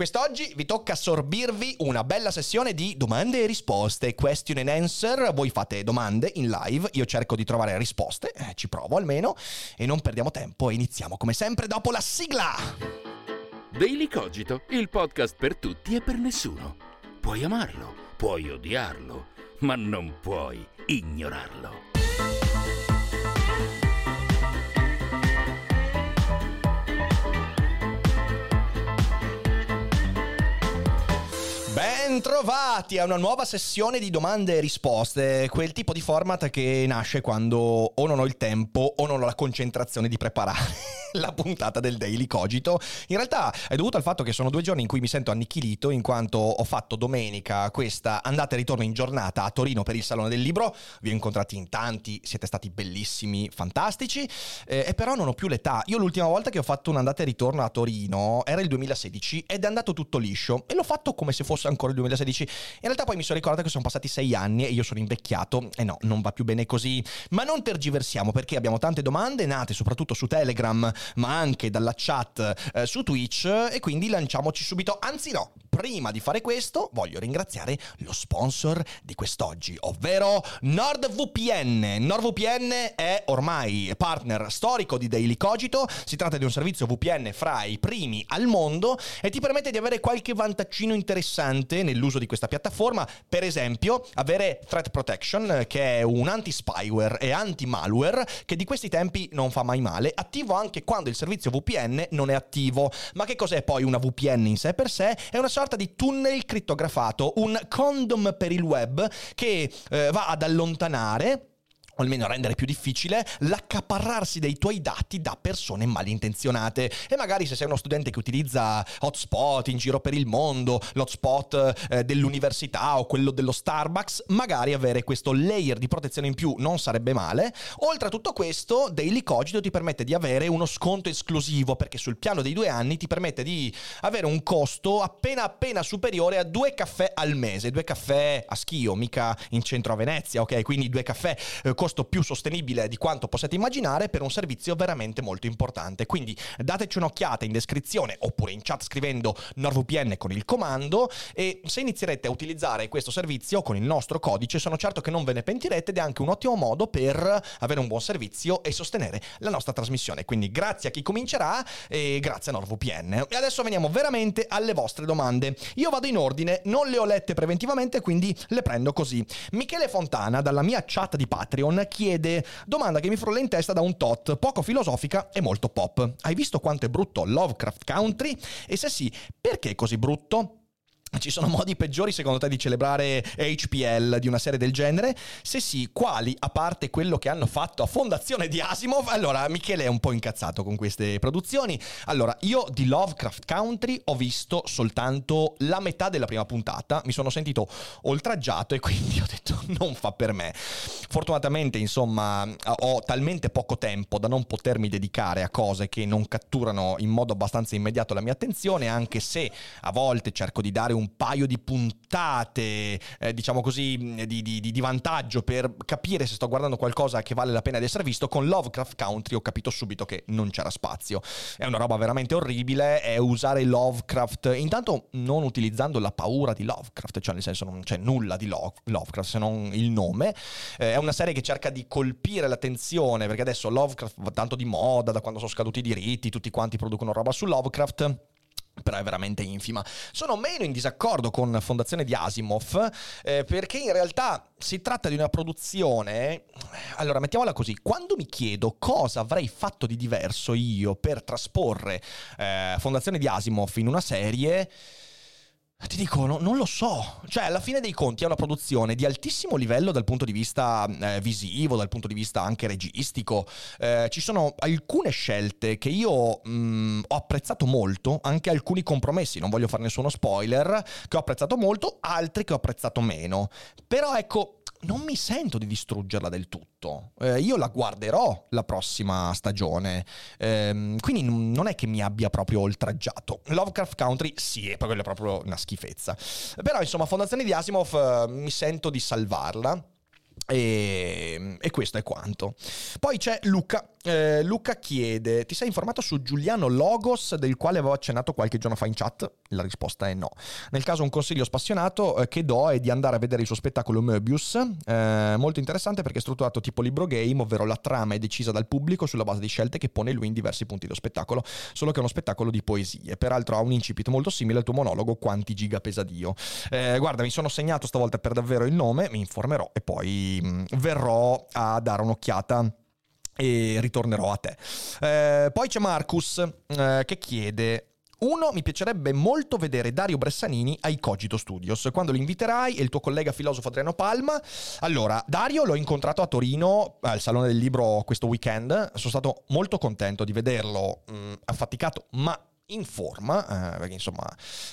Quest'oggi vi tocca assorbirvi una bella sessione di domande e risposte, question and answer. Voi fate domande in live, io cerco di trovare risposte, eh, ci provo almeno, e non perdiamo tempo e iniziamo come sempre dopo la sigla. Daily Cogito, il podcast per tutti e per nessuno. Puoi amarlo, puoi odiarlo, ma non puoi ignorarlo. Bentrovati a una nuova sessione di domande e risposte, quel tipo di format che nasce quando o non ho il tempo o non ho la concentrazione di preparare la puntata del Daily Cogito. In realtà è dovuto al fatto che sono due giorni in cui mi sento annichilito, in quanto ho fatto domenica questa andata e ritorno in giornata a Torino per il Salone del Libro. Vi ho incontrati in tanti, siete stati bellissimi, fantastici, eh, e però non ho più l'età. Io l'ultima volta che ho fatto un'andata e ritorno a Torino era il 2016 ed è andato tutto liscio e l'ho fatto come se fosse ancora il 2016. In realtà poi mi sono ricordato che sono passati sei anni e io sono invecchiato e no, non va più bene così. Ma non tergiversiamo perché abbiamo tante domande nate soprattutto su Telegram ma anche dalla chat eh, su Twitch e quindi lanciamoci subito. Anzi no, prima di fare questo voglio ringraziare lo sponsor di quest'oggi, ovvero NordVPN. NordVPN è ormai partner storico di Daily Cogito, si tratta di un servizio VPN fra i primi al mondo e ti permette di avere qualche vantaggino interessante nell'uso di questa piattaforma, per esempio avere Threat Protection che è un anti-spyware e anti-malware che di questi tempi non fa mai male, attivo anche quando il servizio VPN non è attivo. Ma che cos'è poi una VPN in sé per sé? È una sorta di tunnel crittografato, un condom per il web che eh, va ad allontanare o almeno rendere più difficile l'accaparrarsi dei tuoi dati da persone malintenzionate. E magari se sei uno studente che utilizza hotspot in giro per il mondo, l'hotspot eh, dell'università o quello dello Starbucks, magari avere questo layer di protezione in più non sarebbe male. Oltre a tutto questo, Daily Cogito ti permette di avere uno sconto esclusivo perché sul piano dei due anni ti permette di avere un costo appena appena superiore a due caffè al mese. Due caffè a Schio, mica in centro a Venezia, ok? Quindi due caffè eh, costo più sostenibile di quanto possiate immaginare per un servizio veramente molto importante. Quindi dateci un'occhiata in descrizione oppure in chat scrivendo NordVPN con il comando e se inizierete a utilizzare questo servizio con il nostro codice sono certo che non ve ne pentirete ed è anche un ottimo modo per avere un buon servizio e sostenere la nostra trasmissione. Quindi grazie a chi comincerà e grazie a NordVPN. E adesso veniamo veramente alle vostre domande. Io vado in ordine, non le ho lette preventivamente, quindi le prendo così. Michele Fontana dalla mia chat di Patreon chiede domanda che mi frulla in testa da un tot, poco filosofica e molto pop. Hai visto quanto è brutto Lovecraft Country? E se sì, perché è così brutto? Ci sono modi peggiori secondo te di celebrare HPL di una serie del genere? Se sì, quali, a parte quello che hanno fatto a Fondazione di Asimov? Allora, Michele è un po' incazzato con queste produzioni. Allora, io di Lovecraft Country ho visto soltanto la metà della prima puntata, mi sono sentito oltraggiato e quindi ho detto non fa per me. Fortunatamente, insomma, ho talmente poco tempo da non potermi dedicare a cose che non catturano in modo abbastanza immediato la mia attenzione, anche se a volte cerco di dare un un paio di puntate, eh, diciamo così, di, di, di, vantaggio per capire se sto guardando qualcosa che vale la pena di essere visto, con Lovecraft Country ho capito subito che non c'era spazio. È una roba veramente orribile, è usare Lovecraft, intanto non utilizzando la paura di Lovecraft, cioè nel senso non c'è nulla di Lovecraft se non il nome. Eh, è una serie che cerca di colpire l'attenzione, perché adesso Lovecraft va tanto di moda, da quando sono scaduti i diritti, tutti quanti producono roba su Lovecraft però è veramente infima. Sono meno in disaccordo con Fondazione di Asimov eh, perché in realtà si tratta di una produzione... Allora, mettiamola così, quando mi chiedo cosa avrei fatto di diverso io per trasporre eh, Fondazione di Asimov in una serie Ti dico, no, non lo so. Cioè, alla fine dei conti è una produzione di altissimo livello dal punto di vista eh, visivo, dal punto di vista anche registico. Eh, ci sono alcune scelte che io mh, mm, ho apprezzato molto, anche alcuni compromessi, non voglio fare nessuno spoiler, che ho apprezzato molto, altri che ho apprezzato meno. Però ecco, non mi sento di distruggerla del tutto. Eh, io la guarderò la prossima stagione, eh, quindi non è che mi abbia proprio oltraggiato. Lovecraft Country sì, è quello è proprio una schifezza. Però insomma, Fondazione di Asimov eh, mi sento di salvarla. E, e, questo è quanto. Poi c'è Luca. Eh, Luca chiede: Ti sei informato su Giuliano Logos, del quale avevo accennato qualche giorno fa in chat? La risposta è no. Nel caso, un consiglio spassionato eh, che do è di andare a vedere il suo spettacolo Möbius. Eh, molto interessante perché è strutturato tipo libro game, ovvero la trama è decisa dal pubblico sulla base di scelte che pone lui in diversi punti dello spettacolo, solo che è uno spettacolo di poesie. Peraltro ha un incipit molto simile al tuo monologo Quanti giga pesa Dio. Eh, guarda, mi sono segnato stavolta per davvero il nome, mi informerò e poi mh, verrò a dare un'occhiata e ritornerò a te. Eh, poi c'è Marcus eh, che chiede uno, mi piacerebbe molto vedere Dario Bressanini ai Cogito Studios. Quando lo inviterai e il tuo collega filosofo Adriano Palma. Allora, Dario l'ho incontrato a Torino al Salone del Libro questo weekend. Sono stato molto contento di vederlo mh, affaticato, ma in forma, eh, perché insomma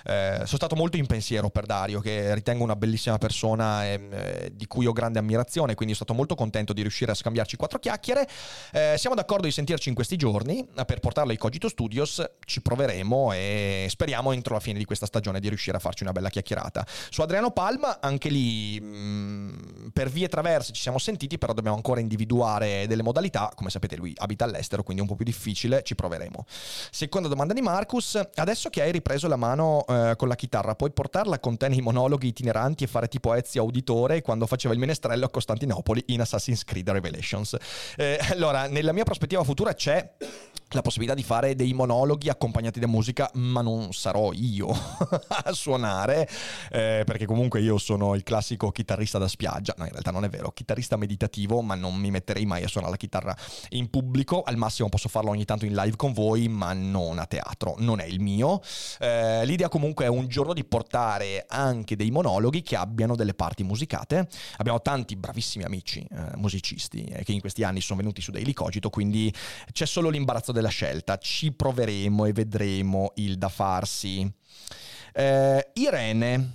eh, sono stato molto in pensiero per Dario, che ritengo una bellissima persona e, eh, di cui ho grande ammirazione, quindi sono stato molto contento di riuscire a scambiarci quattro chiacchiere. Eh, siamo d'accordo di sentirci in questi giorni per portarlo ai Cogito Studios, ci proveremo e speriamo entro la fine di questa stagione di riuscire a farci una bella chiacchierata. Su Adriano Palma, anche lì mh, mm, per vie traverse ci siamo sentiti, però dobbiamo ancora individuare delle modalità, come sapete lui abita all'estero, quindi è un po' più difficile, ci proveremo. Seconda domanda di Marco. Marcus, adesso che hai ripreso la mano eh, con la chitarra, puoi portarla con te nei monologhi itineranti e fare tipo Ezio auditore quando faceva il menestrello a Costantinopoli in Assassin's Creed Revelations. Eh, allora, nella mia prospettiva futura c'è la possibilità di fare dei monologhi accompagnati da musica, ma non sarò io a suonare, eh, perché comunque io sono il classico chitarrista da spiaggia, no in realtà non è vero, chitarrista meditativo, ma non mi metterei mai a suonare la chitarra in pubblico, al massimo posso farlo ogni tanto in live con voi, ma non a teatro, non è il mio. Eh, l'idea comunque è un giorno di portare anche dei monologhi che abbiano delle parti musicate, abbiamo tanti bravissimi amici eh, musicisti eh, che in questi anni sono venuti su Daily Cogito, quindi c'è solo l'imbarazzo della scelta, ci proveremo e vedremo il da farsi. Eh, Irene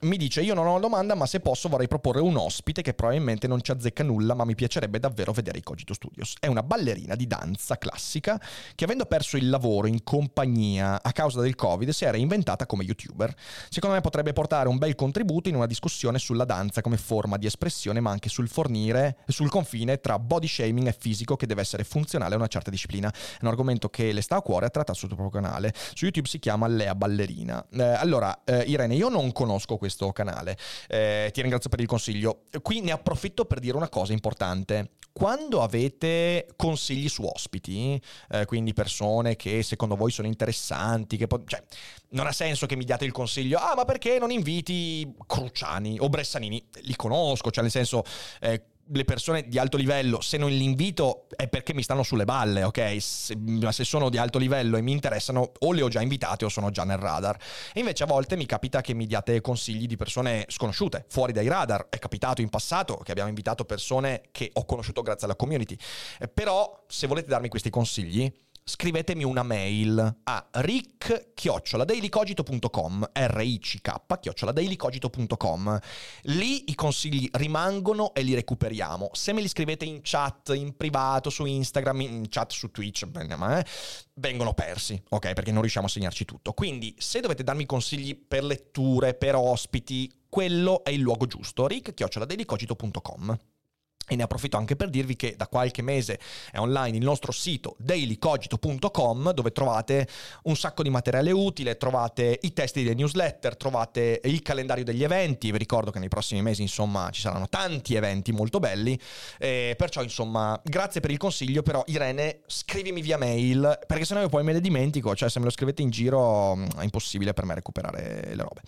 mi dice io non ho una domanda ma se posso vorrei proporre un ospite che probabilmente non ci azzecca nulla ma mi piacerebbe davvero vedere i Cogito Studios. È una ballerina di danza classica che avendo perso il lavoro in compagnia a causa del covid si era inventata come youtuber. Secondo me potrebbe portare un bel contributo in una discussione sulla danza come forma di espressione ma anche sul fornire, sul confine tra body shaming e fisico che deve essere funzionale a una certa disciplina. È un argomento che le sta a cuore e ha trattato sul proprio canale. Su YouTube si chiama Lea Ballerina. Eh, allora eh, Irene io non conosco questo questo canale. Eh, ti ringrazio per il consiglio. Qui ne approfitto per dire una cosa importante. Quando avete consigli su ospiti, eh, quindi persone che secondo voi sono interessanti, che po- cioè, non ha senso che mi diate il consiglio, ah ma perché non inviti Cruciani o Bressanini? Li conosco, cioè nel senso... Eh, le persone di alto livello, se non li invito è perché mi stanno sulle balle, ok? Se, se, sono di alto livello e mi interessano, o le ho già invitate o sono già nel radar. E invece a volte mi capita che mi diate consigli di persone sconosciute, fuori dai radar. È capitato in passato che abbiamo invitato persone che ho conosciuto grazie alla community. Eh, però, se volete darmi questi consigli, scrivetemi una mail a rick-dailycogito.com r-i-c-k dailycogito.com lì i consigli rimangono e li recuperiamo. Se me li scrivete in chat, in privato, su Instagram, in chat su Twitch eh, vengono persi, ok? Perché non riusciamo a segnarci tutto. Quindi se dovete darmi consigli per letture, per ospiti quello è il luogo giusto. rick-dailycogito.com e ne approfitto anche per dirvi che da qualche mese è online il nostro sito dailycogito.com dove trovate un sacco di materiale utile, trovate i testi delle newsletter, trovate il calendario degli eventi, vi ricordo che nei prossimi mesi insomma ci saranno tanti eventi molto belli, e perciò insomma grazie per il consiglio, però Irene scrivimi via mail perché sennò io poi me le dimentico, cioè se me lo scrivete in giro mm, è impossibile per me recuperare le robe.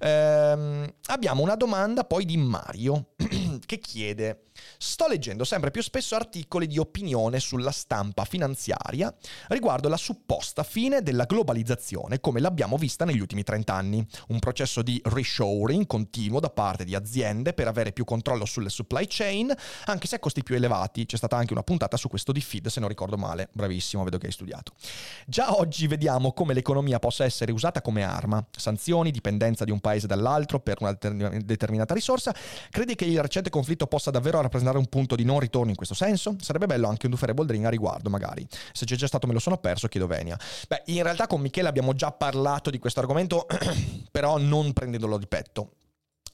Ehm, abbiamo una domanda poi di Mario che chiede sto leggendo sempre più spesso articoli di opinione sulla stampa finanziaria riguardo la supposta fine della globalizzazione come l'abbiamo vista negli ultimi 30 anni, un processo di reshoring continuo da parte di aziende per avere più controllo sulle supply chain, anche se a costi più elevati. C'è stata anche una puntata su questo di feed, se non ricordo male. Bravissimo, vedo che hai studiato. Già oggi vediamo come l'economia possa essere usata come arma. Sanzioni, dipendenza di un paese dall'altro per una determinata risorsa. Credi che il recente conflitto possa davvero rappresentare un punto di non ritorno in questo senso? Sarebbe bello anche un Dufere Boldrin a riguardo, magari. Se c'è già stato me lo sono perso, chiedo venia. Beh, in realtà con Michele abbiamo già parlato di questo argomento, però non prendendolo di petto.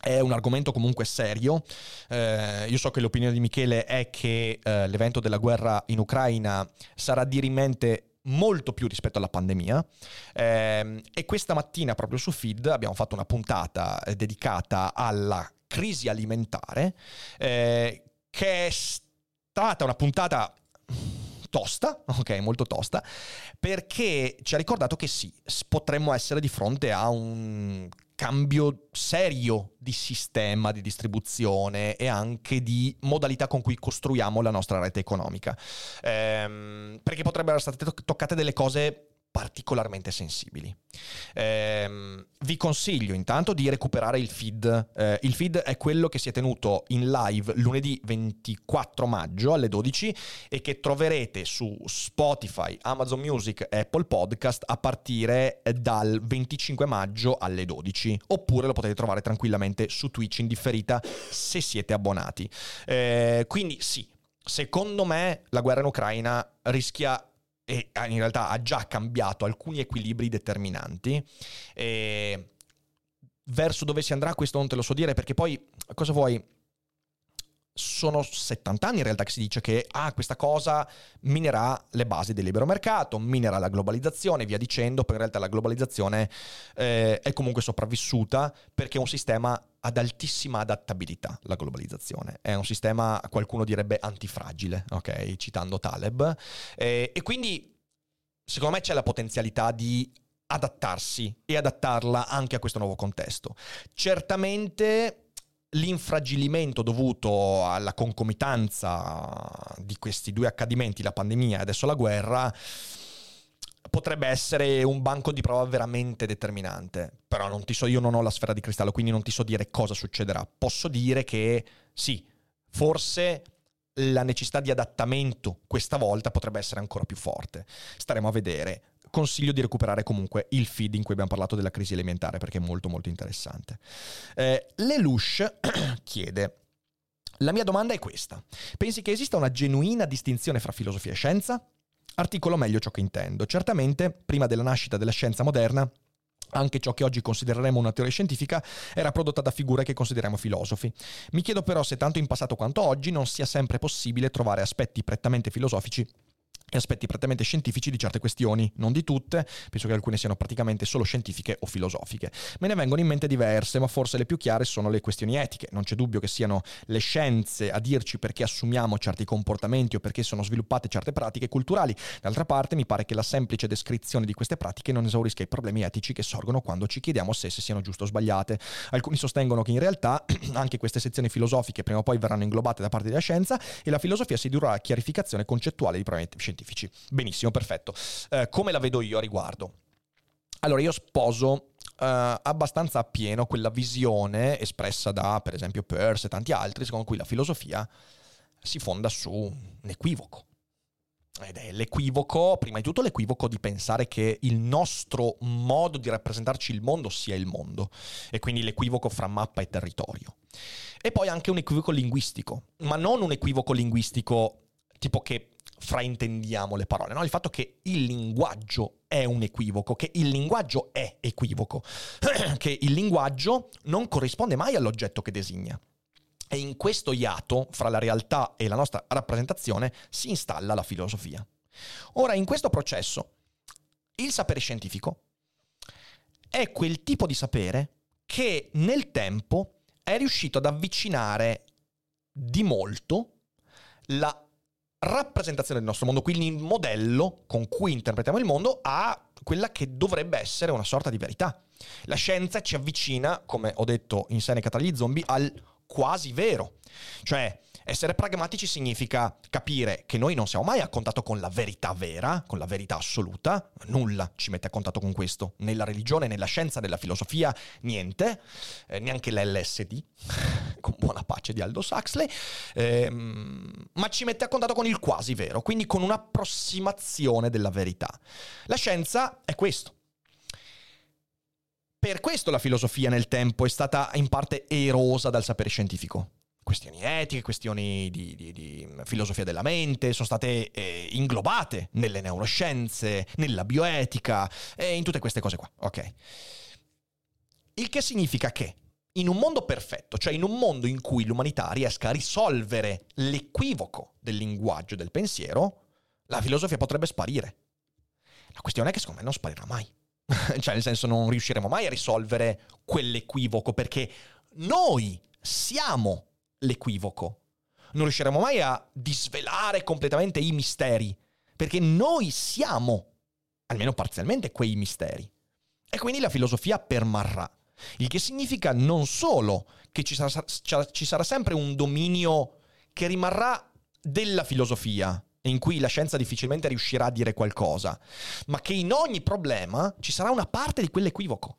È un argomento comunque serio. Eh, io so che l'opinione di Michele è che eh, l'evento della guerra in Ucraina sarà dirimente molto più rispetto alla pandemia eh, e questa mattina proprio su Feed abbiamo fatto una puntata eh, dedicata alla crisi alimentare eh, che è stata una puntata tosta, ok, molto tosta, perché ci ha ricordato che sì, potremmo essere di fronte a un cambio serio di sistema di distribuzione e anche di modalità con cui costruiamo la nostra rete economica. Ehm, perché potrebbero essere state toccate delle cose particolarmente sensibili. Eh, vi consiglio intanto di recuperare il feed. Eh, il feed è quello che si è tenuto in live lunedì 24 maggio alle 12 e che troverete su Spotify, Amazon Music e Apple Podcast a partire dal 25 maggio alle 12. Oppure lo potete trovare tranquillamente su Twitch in differita se siete abbonati. Eh, quindi sì, secondo me la guerra in Ucraina rischia e in realtà ha già cambiato alcuni equilibri determinanti. E verso dove si andrà questo non te lo so dire perché poi cosa vuoi? Sono 70 anni in realtà che si dice che ah, questa cosa minerà le basi del libero mercato, minerà la globalizzazione, via dicendo, poi in realtà la globalizzazione eh, è comunque sopravvissuta perché è un sistema ad altissima adattabilità la globalizzazione. È un sistema, qualcuno direbbe, antifragile, ok? Citando Taleb. Eh, e quindi, secondo me, c'è la potenzialità di adattarsi e adattarla anche a questo nuovo contesto. Certamente l'infragilimento dovuto alla concomitanza di questi due accadimenti, la pandemia e adesso la guerra, potrebbe essere un banco di prova veramente determinante. Però non so, io non ho la sfera di cristallo, quindi non ti so dire cosa succederà. Posso dire che sì, forse la necessità di adattamento questa volta potrebbe essere ancora più forte. Staremo a vedere. Consiglio di recuperare comunque il feed in cui abbiamo parlato della crisi alimentare perché è molto molto interessante. Eh, Lelouch chiede la mia domanda è questa. Pensi che esista una genuina distinzione fra filosofia e scienza? Articolo meglio ciò che intendo. Certamente, prima della nascita della scienza moderna, anche ciò che oggi considereremo una teoria scientifica era prodotta da figure che consideriamo filosofi. Mi chiedo però se tanto in passato quanto oggi non sia sempre possibile trovare aspetti prettamente filosofici e aspetti prettamente scientifici di certe questioni, non di tutte, penso che alcune siano praticamente solo scientifiche o filosofiche. Me ne vengono in mente diverse, ma forse le più chiare sono le questioni etiche. Non c'è dubbio che siano le scienze a dirci perché assumiamo certi comportamenti o perché sono sviluppate certe pratiche culturali. D'altra parte, mi pare che la semplice descrizione di queste pratiche non esaurisca i problemi etici che sorgono quando ci chiediamo se esse siano giuste o sbagliate. Alcuni sostengono che in realtà anche queste sezioni filosofiche prima o poi verranno inglobate da parte della scienza e la filosofia si durerà a chiarificazione concettuale di problemi scientifici scientifici. Benissimo, perfetto. Eh, come la vedo io a riguardo? Allora, io sposo Uh, abbastanza appieno quella visione espressa da, per esempio, Peirce e tanti altri, secondo cui la filosofia si fonda su un equivoco. Ed è l'equivoco, prima di tutto l'equivoco di pensare che il nostro modo di rappresentarci il mondo sia il mondo, e quindi l'equivoco fra mappa e territorio. E poi anche un equivoco linguistico, ma non un equivoco linguistico tipo che fraintendiamo le parole, no? il fatto che il linguaggio è un equivoco, che il linguaggio è equivoco, che il linguaggio non corrisponde mai all'oggetto che designa. E in questo iato, fra la realtà e la nostra rappresentazione, si installa la filosofia. Ora, in questo processo, il sapere scientifico è quel tipo di sapere che nel tempo è riuscito ad avvicinare di molto la rappresentazione del nostro mondo, quindi il modello con cui interpretiamo il mondo, a quella che dovrebbe essere una sorta di verità. La scienza ci avvicina, come ho detto in Seneca tra gli zombie, al quasi vero. Cioè, Essere pragmatici significa capire che noi non siamo mai a contatto con la verità vera, con la verità assoluta, nulla ci mette a contatto con questo, nella religione, nella scienza, nella filosofia, niente, eh, neanche l'LSD, con buona pace di Aldo Huxley, ehm, ma ci mette a contatto con il quasi vero, quindi con un'approssimazione della verità. La scienza è questo. Per questo la filosofia nel tempo è stata in parte erosa dal sapere scientifico questioni etiche, questioni di, di, di, filosofia della mente, sono state eh, inglobate nelle neuroscienze, nella bioetica e in tutte queste cose qua. Ok. Il che significa che in un mondo perfetto, cioè in un mondo in cui l'umanità riesca a risolvere l'equivoco del linguaggio del pensiero, la filosofia potrebbe sparire. La questione è che secondo me non sparirà mai. cioè nel senso non riusciremo mai a risolvere quell'equivoco perché noi siamo l'equivoco. Non riusciremo mai a disvelare completamente i misteri, perché noi siamo, almeno parzialmente, quei misteri. E quindi la filosofia permarrà. Il che significa non solo che ci sarà, ci sarà sempre un dominio che rimarrà della filosofia, in cui la scienza difficilmente riuscirà a dire qualcosa, ma che in ogni problema ci sarà una parte di quell'equivoco.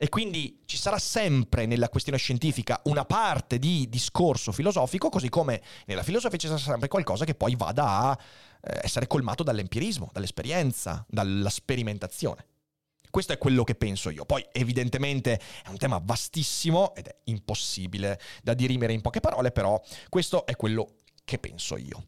E quindi ci sarà sempre nella questione scientifica una parte di discorso filosofico, così come nella filosofia ci sarà sempre qualcosa che poi vada a eh, essere colmato dall'empirismo, dall'esperienza, dalla sperimentazione. Questo è quello che penso io. Poi evidentemente è un tema vastissimo ed è impossibile da dirimere in poche parole, però questo è quello che penso io.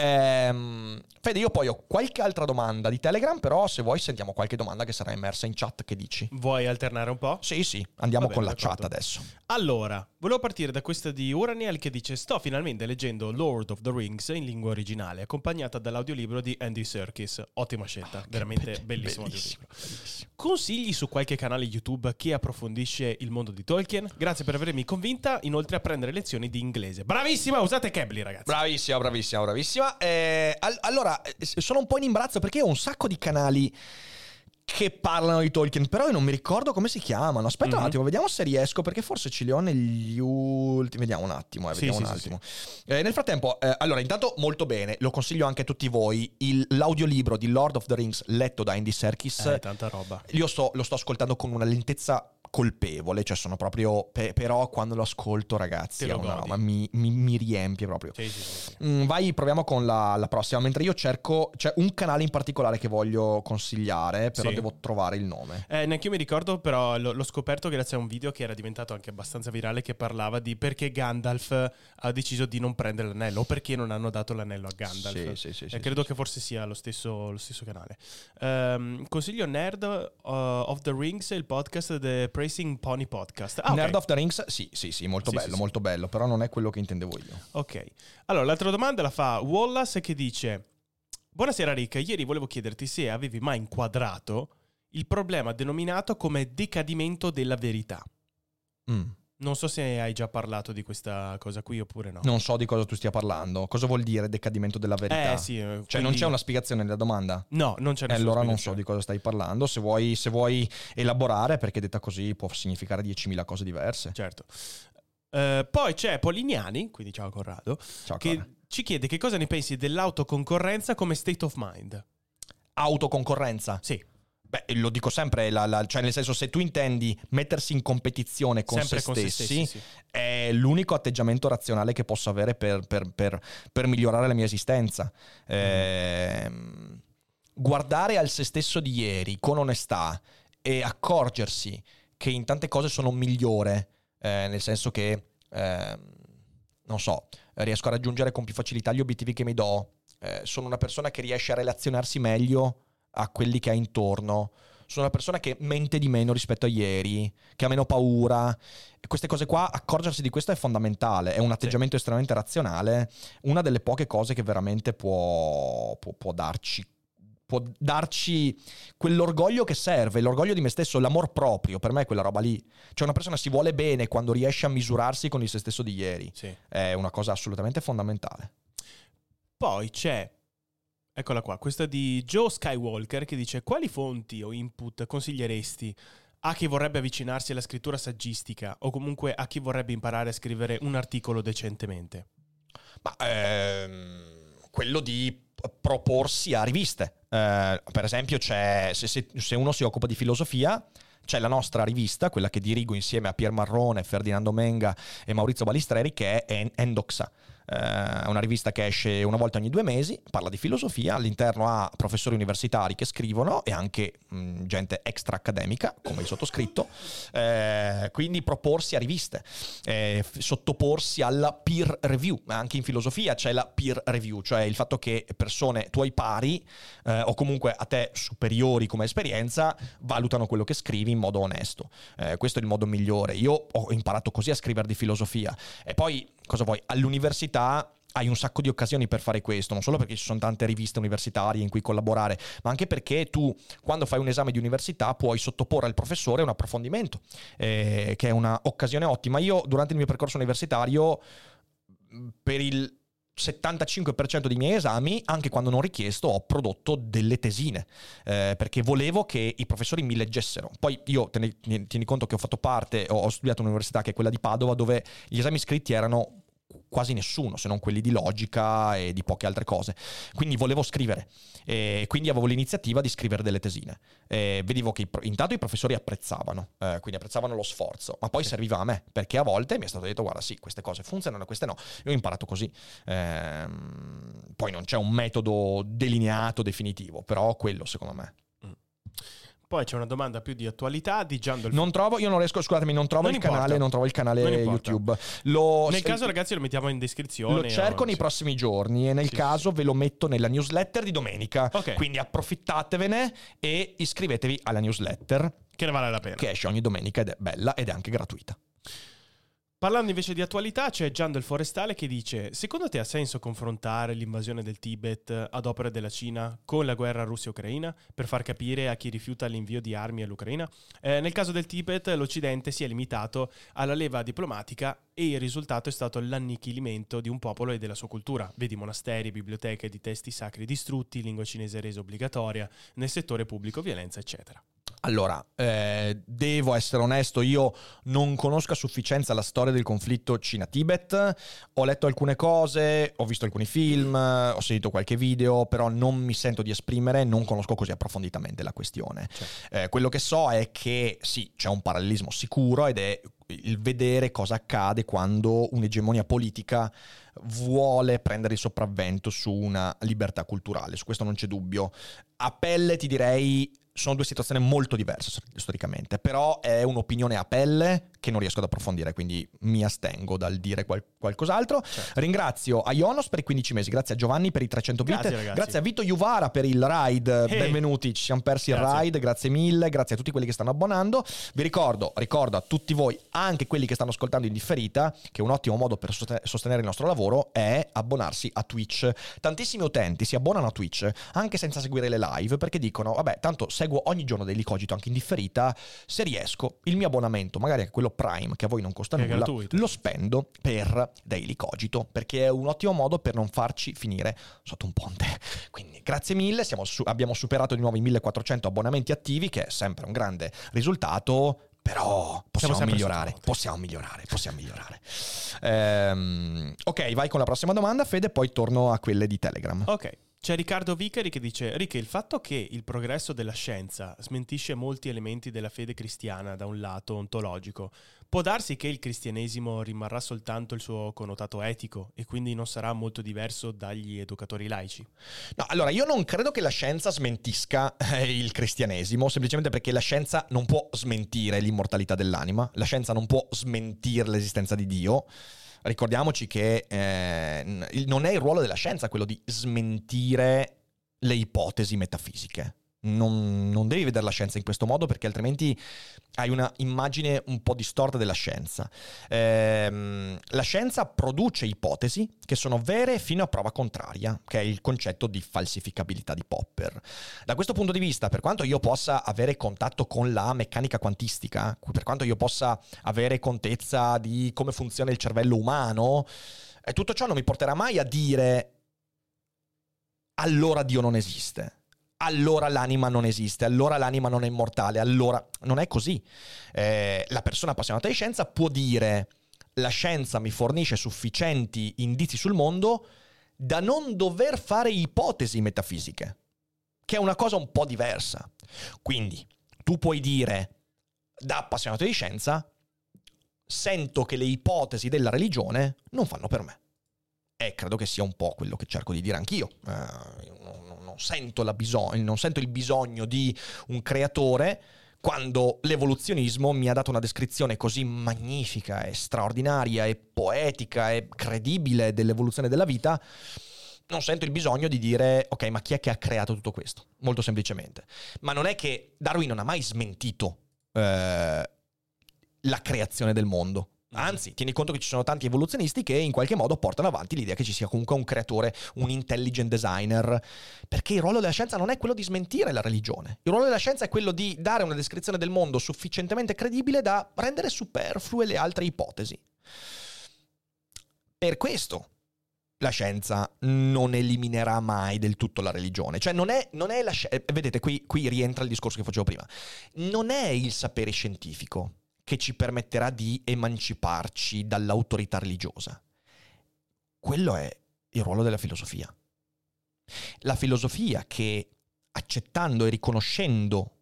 Ehm, Fede, io poi ho qualche altra domanda di Telegram, però se vuoi sentiamo qualche domanda che sarà immersa in chat, che dici? Vuoi alternare un po'? Sì, sì, andiamo bene, con la d'accordo. chat adesso. Allora, volevo partire da questa di Uraniel che dice sto finalmente leggendo Lord of the Rings in lingua originale, accompagnata dall'audiolibro di Andy Serkis. Ottima scelta, veramente bellissimo, bellissimo, audiolibro. Consigli su qualche canale YouTube che approfondisce il mondo di Tolkien? Grazie per avermi convinta, inoltre a prendere lezioni di inglese. Bravissima, usate Kebli ragazzi. Bravissima, bravissima, bravissima. Eh, al- allora, eh, sono un po' in imbarazzo perché ho un sacco di canali che parlano di Tolkien, però io non mi ricordo come si chiamano. Aspetta un Mhm. attimo, vediamo se riesco, perché forse ce li ho negli ultimi. Vediamo un attimo, eh, Sì, vediamo sì, un sì, attimo. Eh, nel frattempo, eh, allora, intanto molto bene, lo consiglio anche a tutti voi, il- l'audiolibro di Lord of the Rings letto da Andy Serkis. Eh, tanta roba. Io sto- lo sto ascoltando con una lentezza colpevole, cioè sono proprio... pe- però quando lo ascolto, ragazzi, lo una roba, mi, mi- mi riempie proprio. Sì, sì, sì. Mm, vai, proviamo con la, la prossima. Mentre io cerco, c'è un canale in particolare che voglio consigliare, però devo trovare il nome. Eh, neanche io mi ricordo, però l'ho, l'ho scoperto grazie a un video che era diventato anche abbastanza virale che parlava di perché Gandalf ha deciso di non prendere l'anello o perché non hanno dato l'anello a Gandalf. Sì, sì, sì, Eh, credo che forse sia lo stesso, lo stesso canale. Ehm, consiglio Nerd uh, of the Rings, il podcast The Praising Pony Podcast. Ah, ok. Nerd of the Rings, sì, sì, sì, molto Sì, bello, sì, sì. molto bello, però non è quello che intendevo io. Ok. Allora, l'altra domanda la fa Wallace che dice: Buonasera Rick, ieri volevo chiederti se avevi mai inquadrato il problema denominato come decadimento della verità. Mm. Non so se hai già parlato di questa cosa qui oppure no. Non so di cosa tu stia parlando. Cosa vuol dire decadimento della verità? Eh sì. eh, Cioè, non quindi- c'è una spiegazione nella domanda? No, non c'è E nessuna allora non so di cosa stai parlando. Se vuoi, se vuoi elaborare, perché detta così può significare 10.000 cose diverse. Certo. Eh, poi c'è Polignani, quindi ciao Corrado, Ciao, che cara. ci chiede che cosa ne pensi dell'autoconcorrenza come state of mind. Autoconcorrenza. Sì, Beh, lo dico sempre, la- la- cioè nel senso se tu intendi mettersi in competizione con, sempre se, con stessi, se stessi. sì. è l'unico atteggiamento razionale che posso avere per, per- per- per migliorare la mia esistenza. Ehm, guardare al se stesso di ieri con onestà e accorgersi che in tante cose sono migliore, eh, nel senso che, ehm, non so, riesco a raggiungere con più facilità gli obiettivi che mi do, eh, sono una persona che riesce a relazionarsi meglio a quelli che ha intorno, sono una persona che mente di meno rispetto a ieri, che ha meno paura. E queste cose qua, accorgersi di questo è fondamentale, è un atteggiamento estremamente razionale, una delle poche cose che veramente può, può, può darci può darci quell'orgoglio che serve, l'orgoglio di me stesso, l'amor proprio, per me è quella roba lì. Cioè una persona si vuole bene quando riesce a misurarsi con il se stesso di ieri. Sì. È una cosa assolutamente fondamentale. Poi c'è, eccola qua, questa di Joe Skywalker che dice quali fonti o input consiglieresti a chi vorrebbe avvicinarsi alla scrittura saggistica o comunque a chi vorrebbe imparare a scrivere un articolo decentemente? Ma ehm, quello di proporsi a riviste. Eh, per esempio, se, se, se, uno si occupa di filosofia, c'è la nostra rivista, quella che dirigo insieme a Pier Marrone, Ferdinando Menga e Maurizio Balistreri, che è Endoxa eh, una rivista che esce una volta ogni due mesi, parla di filosofia, all'interno ha professori universitari che scrivono e anche mh, gente extra accademica, come il sottoscritto, eh, quindi proporsi a riviste, eh, sottoporsi alla peer review, anche in filosofia c'è la peer review, cioè il fatto che persone tuoi pari eh, o comunque a te superiori come esperienza valutano quello che scrivi in modo onesto. Eh, questo è il modo migliore. Io ho imparato così a scrivere di filosofia e poi cosa vuoi? All'università hai un sacco di occasioni per fare questo, non solo perché ci sono tante riviste universitarie in cui collaborare, ma anche perché tu quando fai un esame di università puoi sottoporre al professore un approfondimento, eh, che è un'occasione ottima. Io durante il mio percorso universitario, per il 75% dei miei esami, anche quando non richiesto, ho prodotto delle tesine, eh, perché volevo che i professori mi leggessero. Poi io, tieni, conto che ho fatto parte, ho studiato un'università che è quella di Padova, dove gli esami scritti erano quasi nessuno, se non quelli di logica e di poche altre cose. Quindi volevo scrivere e quindi avevo l'iniziativa di scrivere delle tesine. E vedevo che intanto i professori apprezzavano, eh, quindi apprezzavano lo sforzo, ma poi serviva a me, perché a volte mi è stato detto guarda sì, queste cose funzionano, queste no. Io ho imparato così. Ehm, poi non c'è un metodo delineato, definitivo, però quello secondo me. Poi c'è una domanda più di attualità di Gian Dolfino. Non trovo, io non riesco, scusatemi, non trovo, Non il, importa. canale, non trovo il canale. YouTube. Lo, Nel se- caso, ragazzi, lo mettiamo in descrizione. lo cerco o- nei sì. prossimi giorni e nel Sì, caso ve lo metto nella newsletter di domenica. Ok. Quindi approfittatevene e iscrivetevi alla newsletter Che ne vale la pena. che esce ogni domenica ed è bella ed è anche gratuita. Parlando invece di attualità, c'è Gian del Forestale che dice: Secondo te ha senso confrontare l'invasione del Tibet ad opera della Cina con la guerra Russia-Ucraina per far capire a chi rifiuta l'invio di armi all'Ucraina? Eh, nel caso del Tibet, l'Occidente si è limitato alla leva diplomatica e il risultato è stato l'annichilimento di un popolo e della sua cultura. Vedi monasteri, biblioteche di testi sacri distrutti, lingua cinese resa obbligatoria, nel settore pubblico violenza, eccetera. Allora, eh, devo essere onesto, io non conosco a sufficienza la storia del conflitto Cina-Tibet, ho letto alcune cose, ho visto alcuni film, ho sentito qualche video, però non mi sento di esprimere, non conosco così approfonditamente la questione. Eh, quello che so è che sì, c'è un parallelismo sicuro ed è il vedere cosa accade quando un'egemonia politica vuole prendere il sopravvento su una libertà culturale, su questo non c'è dubbio. A pelle ti direi sono due situazioni molto diverse stor- storicamente, però è un'opinione a pelle che non riesco ad approfondire, quindi mi astengo dal dire qual- qualcos'altro. Ringrazio a Ionos per i 15 mesi, grazie a Giovanni per i 300 bit, Grazie, grazie a Vito Juvara per il ride, Eh. benvenuti, ci siamo persi il Grazie. ride, grazie mille, grazie a tutti quelli che stanno abbonando. Vi ricordo, ricordo a tutti voi, anche quelli che stanno ascoltando in differita, che un ottimo modo per soste- sostenere il nostro lavoro è abbonarsi a Twitch. Tantissimi utenti si abbonano a Twitch anche senza seguire le live perché dicono, vabbè, tanto seguo ogni giorno Daily Cogito anche in differita, se riesco, il mio abbonamento, magari anche quello Prime, che a voi non costa Che nulla, lo spendo per Daily Cogito, perché è un ottimo modo per non farci finire sotto un ponte. Quindi grazie mille, siamo su- abbiamo superato di nuovo i 1400 abbonamenti attivi, che è sempre un grande risultato. Però possiamo migliorare, sotto ponte. possiamo migliorare, possiamo migliorare. Ehm, ok, vai con la prossima domanda, Fede, poi torno a quelle di Telegram. Ok. C'è Riccardo Vicari che dice: Rick, il fatto che il progresso della scienza smentisce molti elementi della fede cristiana da un lato ontologico, può darsi che il cristianesimo rimarrà soltanto il suo connotato etico e quindi non sarà molto diverso dagli educatori laici? No, allora io non credo che la scienza smentisca eh, il cristianesimo, semplicemente perché la scienza non può smentire l'immortalità dell'anima, la scienza non può smentire l'esistenza di Dio. Ricordiamoci che eh, non è il ruolo della scienza quello di smentire le ipotesi metafisiche. Non, non, devi vedere la scienza in questo modo perché altrimenti hai una immagine un po' distorta della scienza. Ehm, la scienza produce ipotesi che sono vere fino a prova contraria, che è il concetto di falsificabilità di Popper. Da questo punto di vista, per quanto io possa avere contatto con la meccanica quantistica, per quanto io possa avere contezza di come funziona il cervello umano, eh, tutto ciò non mi porterà mai a dire allora Dio non esiste allora l'anima non esiste, allora l'anima non è immortale, allora non è così. Eh, la persona appassionata di scienza può dire la scienza mi fornisce sufficienti indizi sul mondo da non dover fare ipotesi metafisiche, che è una cosa un po' diversa. Quindi tu puoi dire da appassionato di scienza sento che le ipotesi della religione non fanno per me. E credo che sia un po' quello che cerco di dire anch'io. Eh, sento, bisogno, non sento il bisogno di un creatore quando l'evoluzionismo mi ha dato una descrizione così magnifica e straordinaria e poetica e credibile dell'evoluzione della vita, non sento il bisogno di dire ok, ma chi è che ha creato tutto questo? Molto semplicemente. Ma non è che Darwin non ha mai smentito eh, la creazione del mondo. Anzi, tieni conto che ci sono tanti evoluzionisti che in qualche modo portano avanti l'idea che ci sia comunque un creatore, un intelligent designer, perché il ruolo della scienza non è quello di smentire la religione. Il ruolo della scienza è quello di dare una descrizione del mondo sufficientemente credibile da rendere superflue le altre ipotesi. Per questo la scienza non eliminerà mai del tutto la religione. Cioè non è, non è la scienza... Eh, vedete, qui, qui rientra il discorso che facevo prima. Non è il sapere scientifico che ci permetterà di emanciparci dall'autorità religiosa. Quello è il ruolo della filosofia. La filosofia che, accettando e riconoscendo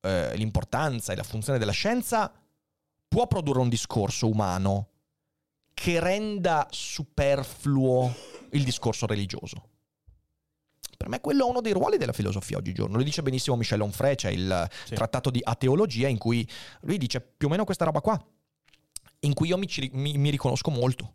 eh, l'importanza e la funzione della scienza, può produrre un discorso umano che renda superfluo il discorso religioso. Per me quello è uno dei ruoli della filosofia oggigiorno. Lo dice benissimo Michel Onfray, c'è il sì. trattato di ateologia in cui lui dice più o meno questa roba qua, in cui io mi, mi, mi riconosco molto.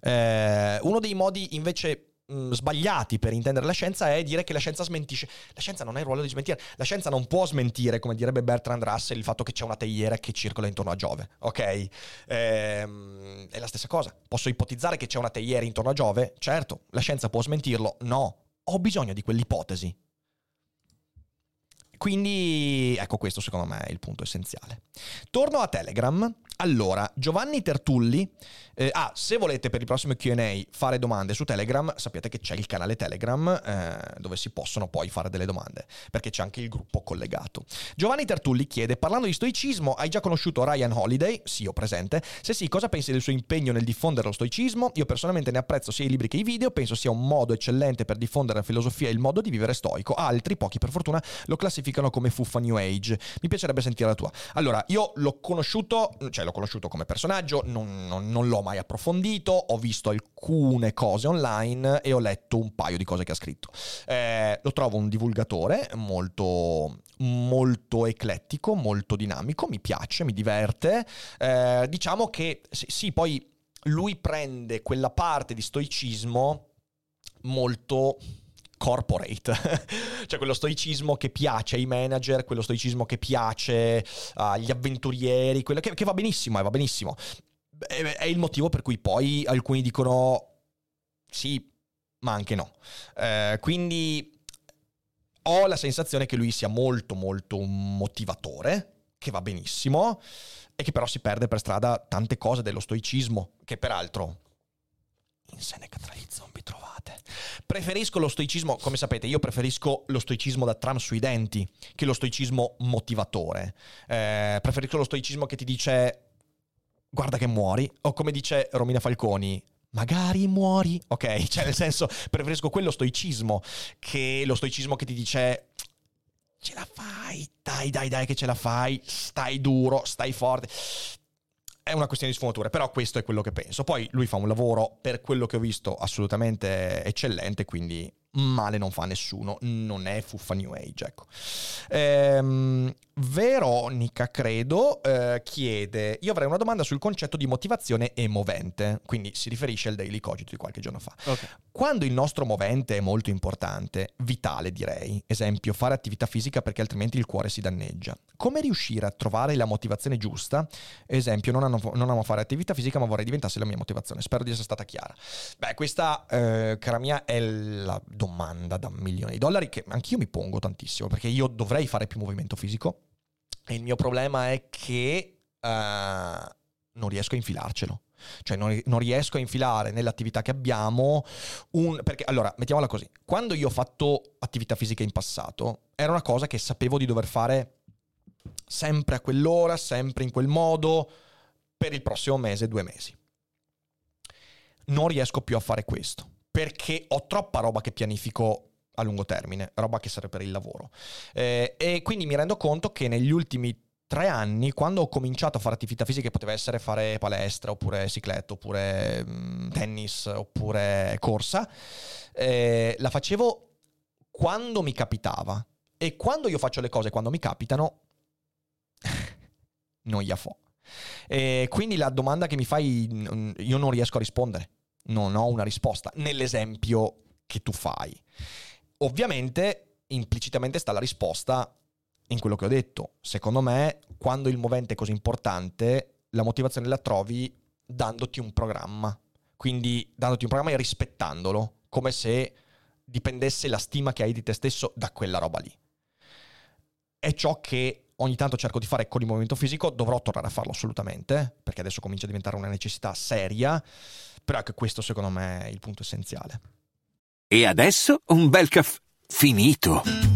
Eh, uno dei modi invece mh, sbagliati per intendere la scienza è dire che la scienza smentisce. La scienza non ha il ruolo di smentire. La scienza non può smentire, come direbbe Bertrand Russell, il fatto che c'è una teiera che circola intorno a Giove. Ok? Ehm, è la stessa cosa. Posso ipotizzare che c'è una teiera intorno a Giove? Certo. La scienza può smentirlo? No ho bisogno di quell'ipotesi. Quindi, ecco, questo secondo me è il punto essenziale. Torno a Telegram. Allora, Giovanni Tertulli eh, ah, se volete per il prossimo QA fare domande su Telegram, sappiate che c'è il canale Telegram eh, dove si possono poi fare delle domande, perché c'è anche il gruppo collegato. Giovanni Tertulli chiede, parlando di stoicismo, hai già conosciuto Ryan Holiday? Sì, ho presente. Se sì, cosa pensi del suo impegno nel diffondere lo stoicismo? Io personalmente ne apprezzo sia i libri che i video, penso sia un modo eccellente per diffondere la filosofia e il modo di vivere stoico. Altri, pochi per fortuna, lo classificano come fuffa New Age. Mi piacerebbe sentire la tua. Allora, io l'ho conosciuto, cioè l'ho conosciuto come personaggio, non, non, non l'ho mai approfondito, ho visto alcune cose online e ho letto un paio di cose che ha scritto. Eh, lo trovo un divulgatore molto, molto eclettico, molto dinamico, mi piace, mi diverte. Eh, diciamo che sì, poi lui prende quella parte di stoicismo molto corporate, cioè quello stoicismo che piace ai manager, quello stoicismo che piace agli avventurieri, quello che, che va benissimo, eh, va benissimo è il motivo per cui poi alcuni dicono sì, ma anche no. Eh, quindi ho la sensazione che lui sia molto molto un motivatore, che va benissimo, e che però si perde per strada tante cose dello stoicismo, che peraltro in Seneca tra gli zombie trovate. Preferisco lo stoicismo, come sapete, io preferisco lo stoicismo da tram sui denti che lo stoicismo motivatore. Eh, preferisco lo stoicismo che ti dice guarda che muori, o come dice Romina Falconi, magari muori, ok? Cioè nel senso, preferisco quello stoicismo che lo stoicismo che ti dice ce la fai, dai dai dai che ce la fai, stai duro, stai forte. È una questione di sfumature, però questo è quello che penso. Poi lui fa un lavoro, per quello che ho visto, assolutamente eccellente, quindi male non fa a nessuno, non è fuffa New Age, ecco. Ehm, Veronica, credo, eh, chiede, io avrei una domanda sul concetto di motivazione e movente, quindi si riferisce al Daily Cogito di qualche giorno fa. Ok. Quando il nostro movente è molto importante, vitale direi, esempio fare attività fisica perché altrimenti il cuore si danneggia, come riuscire a trovare la motivazione giusta? Esempio, non, hanno- non amo fare attività fisica ma vorrei diventasse la mia motivazione, spero di essere stata chiara. Beh, questa, eh, cara mia, è la domanda da un milione di dollari che anch'io mi pongo tantissimo, perché io dovrei fare più movimento fisico e il mio problema è che eh, non riesco a infilarcelo. Cioè non, non riesco a infilare nell'attività che abbiamo un... Perché allora, mettiamola così, quando io ho fatto attività fisica in passato, era una cosa che sapevo di dover fare sempre a quell'ora, sempre in quel modo, per il prossimo mese, due mesi. Non riesco più a fare questo, perché ho troppa roba che pianifico a lungo termine, roba che serve per il lavoro. Eh, e quindi mi rendo conto che negli ultimi tre anni, quando ho cominciato a fare attività fisiche, poteva essere fare palestra, oppure cicletta, oppure mm, tennis, oppure corsa, eh, la facevo quando mi capitava. E quando io faccio le cose quando mi capitano, gli fo. E quindi la domanda che mi fai, mm, io non riesco a rispondere. Non ho una risposta nell'esempio che tu fai. Ovviamente, implicitamente sta la risposta in quello che ho detto. Secondo me, quando il movente è così importante, la motivazione la trovi dandoti un programma. Quindi dandoti un programma e rispettandolo, come se dipendesse la stima che hai di te stesso da quella roba lì. È ciò che ogni tanto cerco di fare con il movimento fisico, dovrò tornare a farlo assolutamente, perché adesso comincia a diventare una necessità seria, però anche questo secondo me è il punto essenziale. E adesso un bel caffè finito.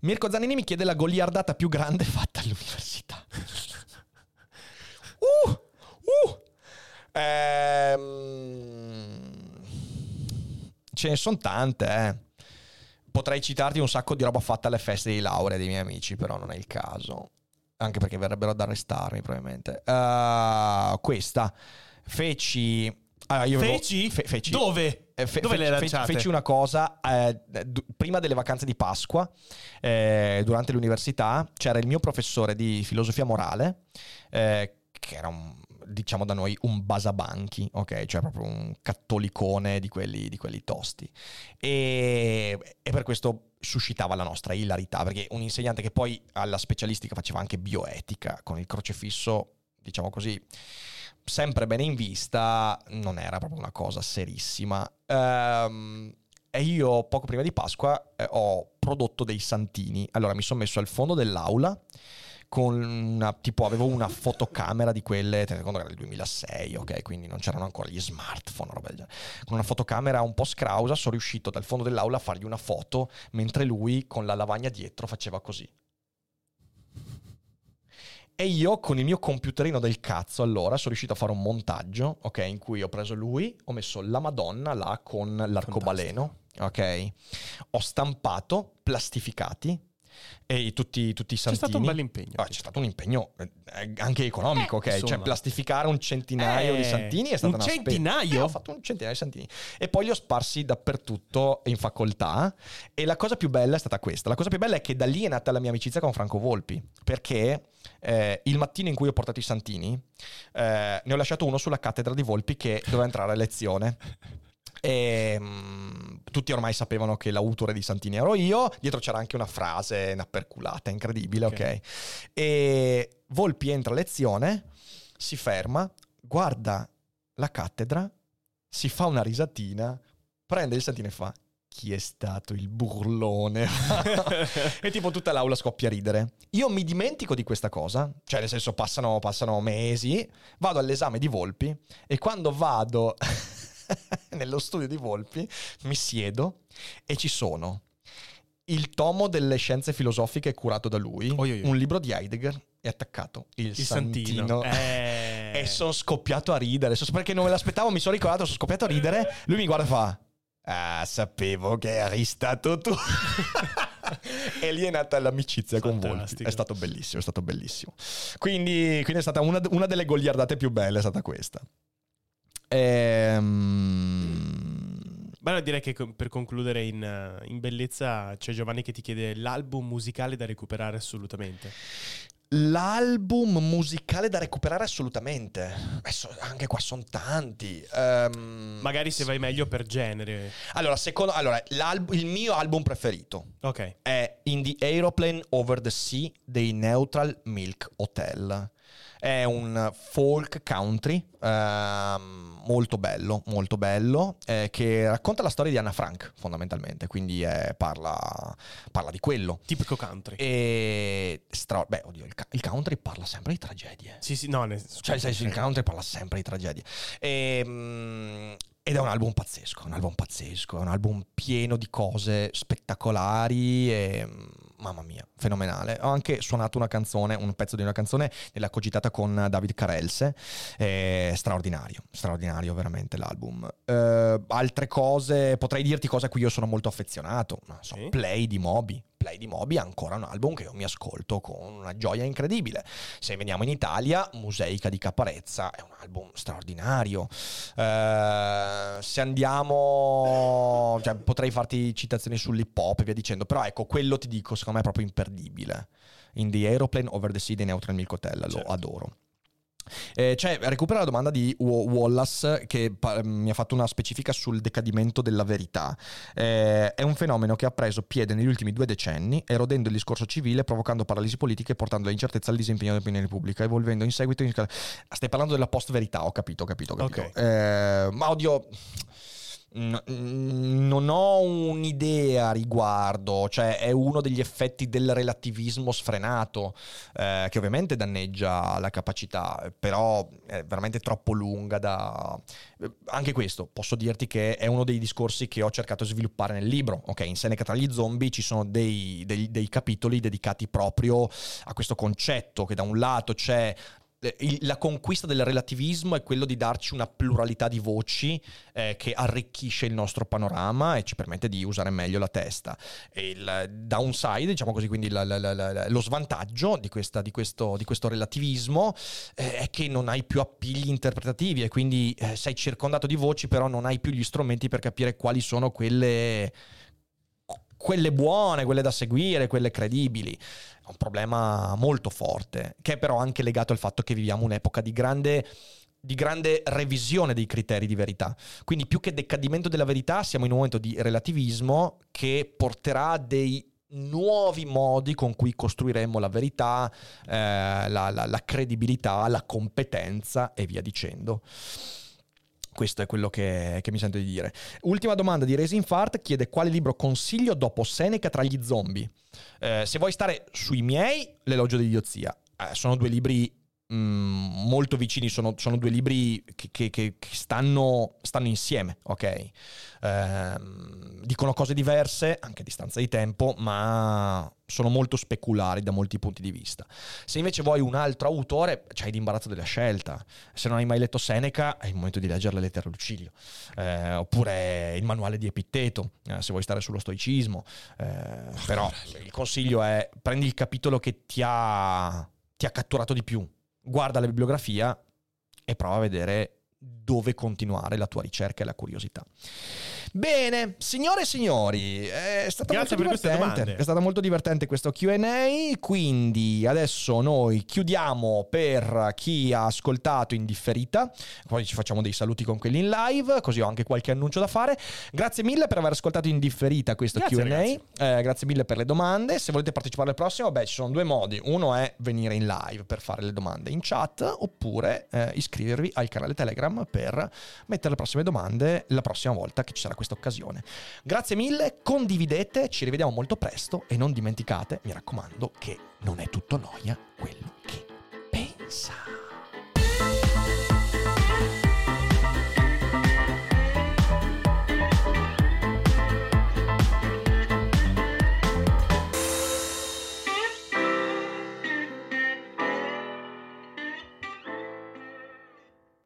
Mirko Zanini mi chiede la goliardata più grande fatta all'università. uh, uh. Ehm, ce ne sono tante, eh. Potrei citarti un sacco di roba fatta alle feste di laurea dei miei amici, però non è il caso. Anche perché verrebbero ad arrestarmi, probabilmente. Uh, questa. Feci... allora, avevo- Feci? fe- feci. Dove? Eh, fe- Dove fe- lanciate? Feci una cosa eh, du- prima delle vacanze di Pasqua, eh, durante l'università, c'era il mio professore di filosofia morale, eh, che era un, diciamo da noi un basabanchi, ok? Cioè proprio un cattolicone di quelli, di quelli tosti. E, e per questo suscitava la nostra ilarità, perché un insegnante che poi alla specialistica faceva anche bioetica, con il crocefisso, diciamo così, sempre bene in vista, non era proprio una cosa serissima. Ehm, e io poco prima di Pasqua eh, ho prodotto dei santini. Allora mi sono messo al fondo dell'aula con una tipo avevo una fotocamera di quelle, tenete conto che era il 2006, ok, quindi non c'erano ancora gli smartphone, roba del genere. Con una fotocamera un po' scrausa sono riuscito dal fondo dell'aula a fargli una foto mentre lui con la lavagna dietro faceva così. E io con il mio computerino del cazzo allora sono riuscito a fare un montaggio, ok, in cui ho preso lui, ho messo la Madonna là con l'arcobaleno, ok, ho stampato plastificati e tutti, tutti i C'è santini. stato un bel impegno. Ah, c'è stato un impegno eh, anche economico, ok? insomma. Cioè, plastificare un centinaio di Eh, santini è stata un una centinaio? Eh, ho fatto un centinaio di santini. E poi li ho sparsi dappertutto in facoltà. E la cosa più bella è stata questa. La cosa più bella è che da lì è nata la mia amicizia con Franco Volpi. Perché eh, il mattino in cui ho portato i santini, eh, ne ho lasciato uno sulla cattedra di Volpi che doveva entrare a lezione. E mm, tutti ormai sapevano che l'autore di Santini ero io. Dietro c'era anche una frase, una perculata incredibile, ok? Ok. E Volpi entra a lezione, si ferma, guarda la cattedra, si fa una risatina, prende il santino e fa. Chi è stato il burlone? e tipo tutta l'aula scoppia a ridere. Io mi dimentico di questa cosa, cioè nel senso passano, passano mesi, vado all'esame di Volpi e quando vado nello studio di Volpi mi siedo e ci sono il tomo delle scienze filosofiche curato da lui, Oi, oi, oi. un libro di Heidegger, è attaccato il, Il santino. santino. Eh. E sono scoppiato a ridere. Perché non me l'aspettavo, mi sono ricordato, sono scoppiato a ridere. Lui mi guarda e fa: Ah, sapevo che eri stato tu. e lì è nata l'amicizia con Volpi. Fantastico. È stato bellissimo, è stato bellissimo. Quindi, quindi è stata una, una delle goliardate più belle, è stata questa. Ehm... Beh, direi che per concludere in, eh, in bellezza c'è Giovanni che ti chiede l'album musicale da recuperare assolutamente. L'album musicale da recuperare assolutamente. Adesso, anche qua sono tanti. Ehm, Magari se vai meglio per genere. Allora, secondo, allora il mio album preferito Ok. è In the Aeroplane Over the Sea dei Neutral Milk Hotel. È un folk country ehm, molto bello, molto bello, eh, che racconta la storia di Anna Frank fondamentalmente, quindi eh, parla, parla di quello. Tipico country. E stra- beh, oddio, il, ca- il country parla sempre di tragedie. Sì, sì, no, ne- Cioè, sai, il country parla sempre di tragedie. Ehm, ed è un album pazzesco, un album pazzesco, è un album pieno di cose spettacolari e mm, mamma mia, fenomenale. Ho anche suonato una canzone, un pezzo di una canzone nella cogitata con David Carelse, è straordinario, straordinario veramente l'album. Eh, altre cose, potrei dirti cose a cui io sono molto affezionato, non so, Sì. Play di Moby. Play di Moby è ancora un album che io mi ascolto con una gioia incredibile. Se veniamo in Italia, Museica di Caparezza è un album straordinario. Eh, se andiamo, cioè, potrei farti citazioni sull'hip hop e via dicendo, però ecco, quello ti dico, secondo me è proprio imperdibile. In the Aeroplane Over the Sea dei Neutral Milk Hotel, lo Certo. adoro. Eh, cioè, recupera la domanda di Wa- Wallace che pa- mi ha fatto una specifica sul decadimento della verità. Eh, è un fenomeno che ha preso piede negli ultimi due decenni, erodendo il discorso civile, provocando paralisi politiche portando all'incertezza al disimpegno dell'opinione pubblica, evolvendo in seguito in... Stai parlando della post-verità, ho capito, ho capito, ho capito. Ok. Eh, ma oddio... non ho un'idea a riguardo, cioè è uno degli effetti del relativismo sfrenato, eh, che ovviamente danneggia la capacità, però è veramente troppo lunga da... eh, Anche questo, posso dirti che è uno dei discorsi che ho cercato di sviluppare nel libro, ok? In Seneca tra gli zombie ci sono dei, dei- dei capitoli dedicati proprio a questo concetto, che da un lato c'è la conquista del relativismo è quello di darci una pluralità di voci eh, che arricchisce il nostro panorama e ci permette di usare meglio la testa. E il downside, diciamo così, quindi la- la- la- lo svantaggio di, questa- di questo, di questo relativismo eh, è che non hai più appigli interpretativi e quindi eh, sei circondato di voci, però non hai più gli strumenti per capire quali sono quelle quelle buone, quelle da seguire, quelle credibili. È un problema molto forte, che è però anche legato al fatto che viviamo un'epoca di grande, di grande revisione dei criteri di verità. Quindi più che decadimento della verità, siamo in un momento di relativismo che porterà dei nuovi modi con cui costruiremo la verità, eh, la, la- la credibilità, la competenza e via dicendo. Questo è quello che, che mi sento di dire. Ultima domanda di Racing Fart chiede quale libro consiglio dopo Seneca tra gli zombie. Eh, se vuoi stare sui miei, L'elogio dell'idiozia. Eh, sono due libri mm, molto vicini, sono, sono due libri che, che- che- stanno, stanno insieme, ok? Ehm, dicono cose diverse, anche a distanza di tempo, ma sono molto speculari da molti punti di vista. Se invece vuoi un altro autore, c'hai l'imbarazzo della scelta. Se non hai mai letto Seneca, è il momento di leggere le lettere a Lucilio. Eh, oppure il manuale di Epitteto, eh, se vuoi stare sullo stoicismo. Eh, però il consiglio è prendi il capitolo che ti ha, ti ha catturato di più, guarda la bibliografia e prova a vedere dove continuare la tua ricerca e la curiosità. Bene, signore e signori, è stato Grazie molto divertente. È stato molto divertente questo QA, quindi adesso noi chiudiamo per chi ha ascoltato in differita, poi ci facciamo dei saluti con quelli in live, così ho anche qualche annuncio da fare. Grazie mille per aver ascoltato in differita questo Grazie, QA. Eh, grazie mille per le domande. Se volete partecipare al prossimo, beh, ci sono due modi. Uno è venire in live per fare le domande in chat, oppure eh, iscrivervi al canale Telegram per mettere le prossime domande la prossima volta che ci sarà questa occasione. Grazie mille, condividete, ci rivediamo molto presto e non dimenticate, mi raccomando, che non è tutto noia quello che pensa.